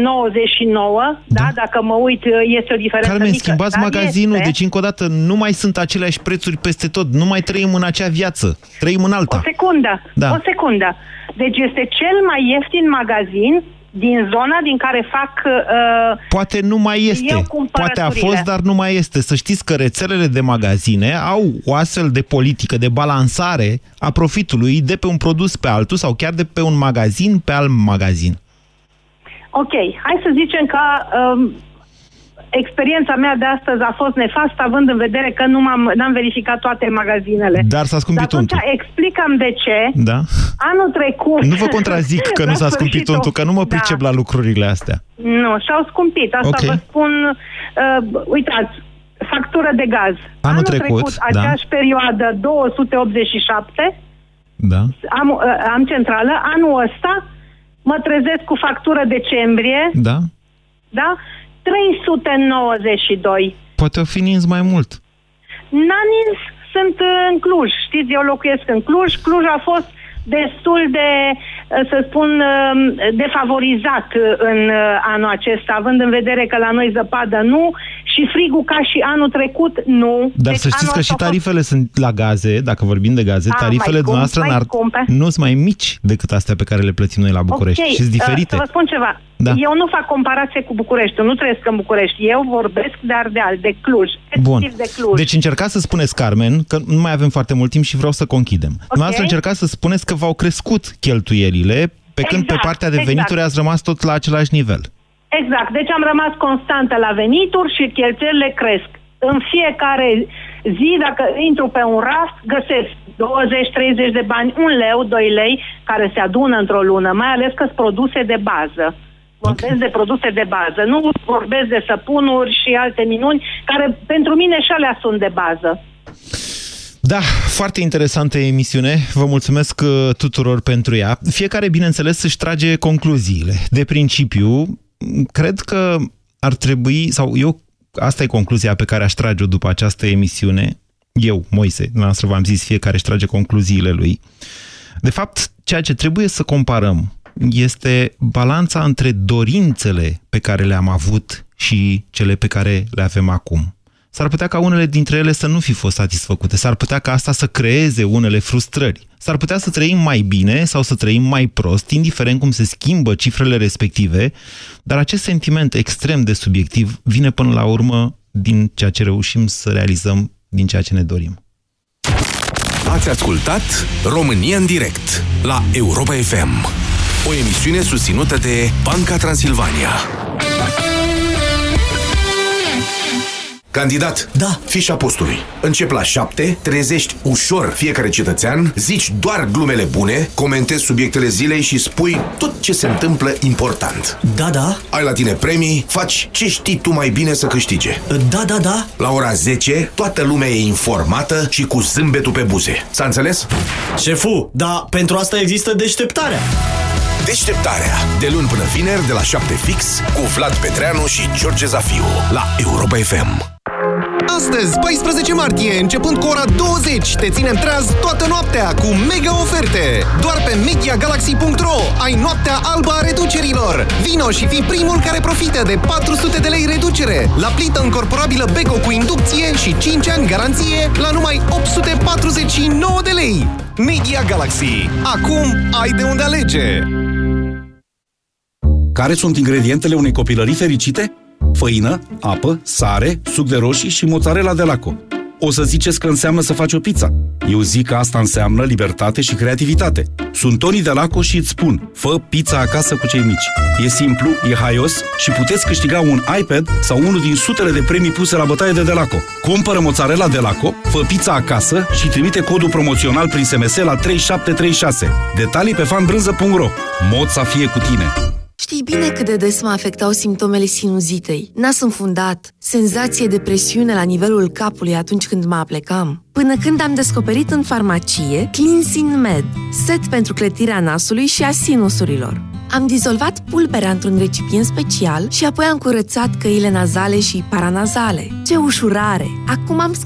S17: da. da? Dacă mă uit, uh, este o diferență
S3: Carmen,
S17: mică.
S3: schimbați
S17: dar
S3: magazinul,
S17: este...
S3: deci încă o dată nu mai sunt aceleași prețuri peste tot, nu mai trăim în acea viață, trăim în alta.
S17: O secundă,
S3: Da.
S17: o secundă. Deci este cel mai ieftin magazin din zona din care fac... Uh,
S3: Poate nu mai este,
S17: Eu
S3: poate a
S17: cumpărăturile.
S3: fost, dar nu mai este. Să știți că rețelele de magazine au o astfel de politică de balansare a profitului de pe un produs pe altul sau chiar de pe un magazin pe alt magazin.
S17: Ok, hai să zicem că um, experiența mea de astăzi a fost nefastă, având în vedere că nu m-am, n-am verificat toate magazinele.
S3: Dar s-a scumpit
S17: Dar atunci
S3: untul.
S17: explicăm de ce.
S3: Da?
S17: Anul trecut...
S3: Nu vă contrazic că nu
S17: la
S3: s-a scumpit
S17: sfârșitul-
S3: untul, că nu mă pricep la lucrurile astea.
S17: Nu, și-au scumpit. Asta
S3: Ok.
S17: vă spun, uh, uitați, factură de gaz.
S3: Anul trecut, da.
S17: aceeași perioadă, 287,
S3: Da?
S17: am, uh, am centrală. Anul ăsta mă trezesc cu factură decembrie,
S3: Da?
S17: da? 392.
S3: Poate o fi nins mai mult.
S17: N-a nins, sunt uh, în Cluj. Știți, eu locuiesc în Cluj. Cluj a fost destul de, uh, să spun, uh, defavorizat uh, în uh, anul acesta, având în vedere că la noi zăpadă nu și frigul ca și anul trecut nu.
S3: Dar
S17: Deci
S3: să știți
S17: anul
S3: că
S17: ăsta
S3: și
S17: a fost-
S3: tarifele sunt la gaze, dacă vorbim de gaze,
S17: A,
S3: tarifele
S17: mai scump,
S3: noastre
S17: mai
S3: n-ar,
S17: scumpe.
S3: nu sunt mai mici decât astea pe care le plătim noi la București.
S17: Ok,
S3: și sunt
S17: uh,
S3: diferite.
S17: Să vă spun ceva.
S3: Da.
S17: Eu nu fac comparație cu București. Eu nu trăiesc în București. Eu vorbesc de Ardeal, de Cluj.
S3: Bun.
S17: efectiv de Cluj.
S3: Deci încercați să spuneți, Carmen, că nu mai avem foarte mult timp și vreau să conchidem. Okay. Dumneavoastră încercați să spuneți că v-au crescut cheltuielile, pe când pe
S17: Exact,
S3: partea de
S17: exact.
S3: venituri ați rămas tot la același nivel.
S17: Exact. Deci am rămas constantă la venituri și cheltuielile cresc. În fiecare zi, dacă intru pe un raft, găsesc 20-30 de bani, un leu, 2 lei, care se adună într-o lună, mai ales că sunt produse de bază. Vorbesc de produse de bază, nu vorbesc de săpunuri și alte minuni, care pentru mine și alea sunt de bază.
S3: Da, foarte interesantă emisiune. Vă mulțumesc uh, tuturor pentru ea. Fiecare, bineînțeles, își trage concluziile. De principiu, cred că ar trebui, sau eu, asta e concluzia pe care aș trage-o după această emisiune. Eu, Moise, dumneavoastră v-am zis, fiecare își trage concluziile lui. De fapt, ceea ce trebuie să comparăm este balanța între dorințele pe care le-am avut și cele pe care le avem acum. S-ar putea ca unele dintre ele să nu fi fost satisfăcute, s-ar putea ca asta să creeze unele frustrări, s-ar putea să trăim mai bine sau să trăim mai prost, indiferent cum se schimbă cifrele respective, dar acest sentiment extrem de subiectiv vine până la urmă din ceea ce reușim să realizăm, din ceea ce ne dorim.
S4: Ați ascultat România în direct la Europa FM. O emisiune susținută de Banca Transilvania. Candidat, da. fișa postului. Încep la 7, trezești ușor fiecare cetățean, zici doar glumele bune, comentezi subiectele zilei și spui tot ce se întâmplă important.
S5: Da, da.
S4: Ai la tine premii, faci ce știi tu mai bine să câștige.
S5: Da, da, da.
S4: La ora 10, toată lumea e informată și cu zâmbetul pe buze. S-a înțeles?
S5: Șefu, dar pentru asta există deșteptarea.
S4: Deșteptarea. De luni până vineri, de la 7 fix, cu Vlad Petreanu și George Zafiu, la Europa FM.
S18: Astăzi, 14 martie, începând cu ora 20, te ținem treaz toată noaptea cu mega oferte. Doar pe MediaGalaxy.ro ai noaptea albă a reducerilor. Vino și fii primul care profită de 400 de lei reducere la plită încorporabilă Beko cu inducție și 5 ani garanție la numai 849 de lei. Media Galaxy. Acum ai de unde alege.
S19: Care sunt ingredientele unei copilării fericite? Făină, apă, sare, suc de roșii și mozzarella de laco. O să ziceți că înseamnă să faci o pizza. Eu zic că asta înseamnă libertate și creativitate. Sunt Toni de Laco și îți spun, fă pizza acasă cu cei mici. E simplu, e haios și puteți câștiga un iPad sau unul din sutele de premii puse la bătaie de Delaco. Cumpără mozzarella Delaco, fă pizza acasă și trimite codul promoțional prin SMS la 3736. Detalii pe fanbrânză.ro Mod să fie cu tine!
S20: Știi bine cât de des mă afectau simptomele sinuzitei. Nas înfundat, senzație de presiune la nivelul capului atunci când mă aplecam. Până când am descoperit în farmacie Cleansing Med, set pentru clătirea nasului și a sinusurilor. Am dizolvat pulberea într-un recipient special și apoi am curățat căile nazale și paranazale. Ce ușurare! Acum am